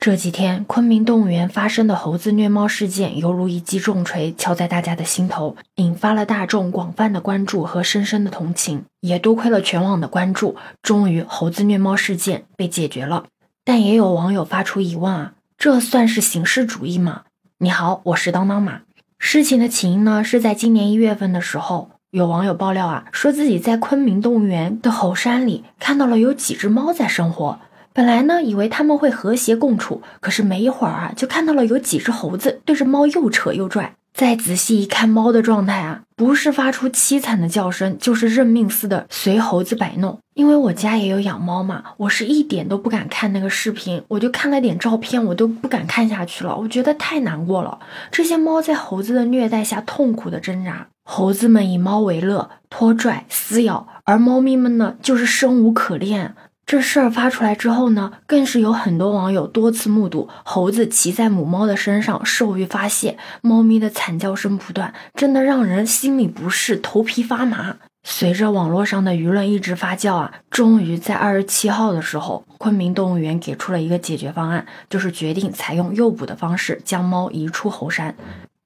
这几天，昆明动物园发生的猴子虐猫事件，犹如一记重锤敲在大家的心头，引发了大众广泛的关注和深深的同情。也多亏了全网的关注，终于猴子虐猫事件被解决了。但也有网友发出疑问啊，这算是形式主义吗？你好，我是当当马。事情的起因呢，是在今年一月份的时候，有网友爆料啊，说自己在昆明动物园的猴山里看到了有几只猫在生活。本来呢，以为他们会和谐共处，可是没一会儿啊，就看到了有几只猴子对着猫又扯又拽。再仔细一看，猫的状态啊，不是发出凄惨的叫声，就是认命似的随猴子摆弄。因为我家也有养猫嘛，我是一点都不敢看那个视频，我就看了点照片，我都不敢看下去了，我觉得太难过了。这些猫在猴子的虐待下痛苦的挣扎，猴子们以猫为乐，拖拽撕咬，而猫咪们呢，就是生无可恋。这事儿发出来之后呢，更是有很多网友多次目睹猴子骑在母猫的身上兽欲发泄，猫咪的惨叫声不断，真的让人心里不适，头皮发麻。随着网络上的舆论一直发酵啊，终于在二十七号的时候，昆明动物园给出了一个解决方案，就是决定采用诱捕的方式将猫移出猴山。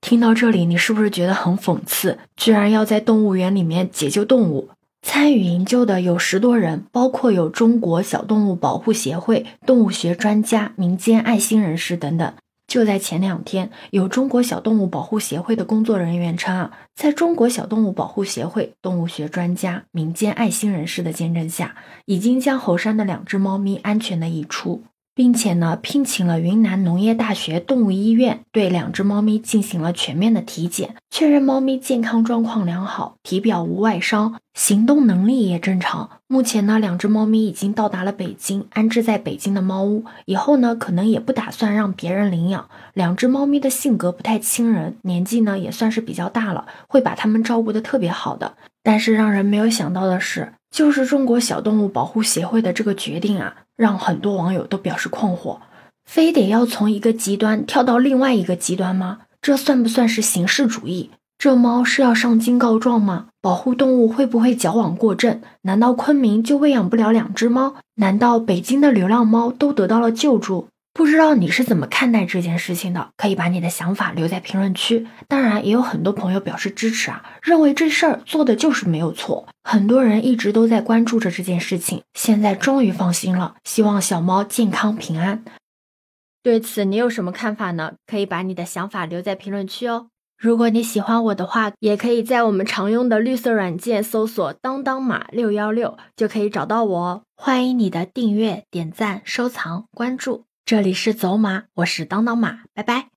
听到这里，你是不是觉得很讽刺？居然要在动物园里面解救动物？参与营救的有十多人，包括有中国小动物保护协会、动物学专家、民间爱心人士等等。就在前两天，有中国小动物保护协会的工作人员称啊，在中国小动物保护协会、动物学专家、民间爱心人士的见证下，已经将猴山的两只猫咪安全的移出。并且呢，聘请了云南农业大学动物医院，对两只猫咪进行了全面的体检，确认猫咪健康状况良好，体表无外伤，行动能力也正常。目前呢，两只猫咪已经到达了北京，安置在北京的猫屋。以后呢，可能也不打算让别人领养。两只猫咪的性格不太亲人，年纪呢也算是比较大了，会把它们照顾的特别好的。但是让人没有想到的是，就是中国小动物保护协会的这个决定啊。让很多网友都表示困惑，非得要从一个极端跳到另外一个极端吗？这算不算是形式主义？这猫是要上京告状吗？保护动物会不会矫枉过正？难道昆明就喂养不了两只猫？难道北京的流浪猫都得到了救助？不知道你是怎么看待这件事情的？可以把你的想法留在评论区。当然，也有很多朋友表示支持啊，认为这事儿做的就是没有错。很多人一直都在关注着这件事情，现在终于放心了。希望小猫健康平安。对此，你有什么看法呢？可以把你的想法留在评论区哦。如果你喜欢我的话，也可以在我们常用的绿色软件搜索“当当马六幺六”，就可以找到我哦。欢迎你的订阅、点赞、收藏、关注。这里是走马，我是当当马，拜拜。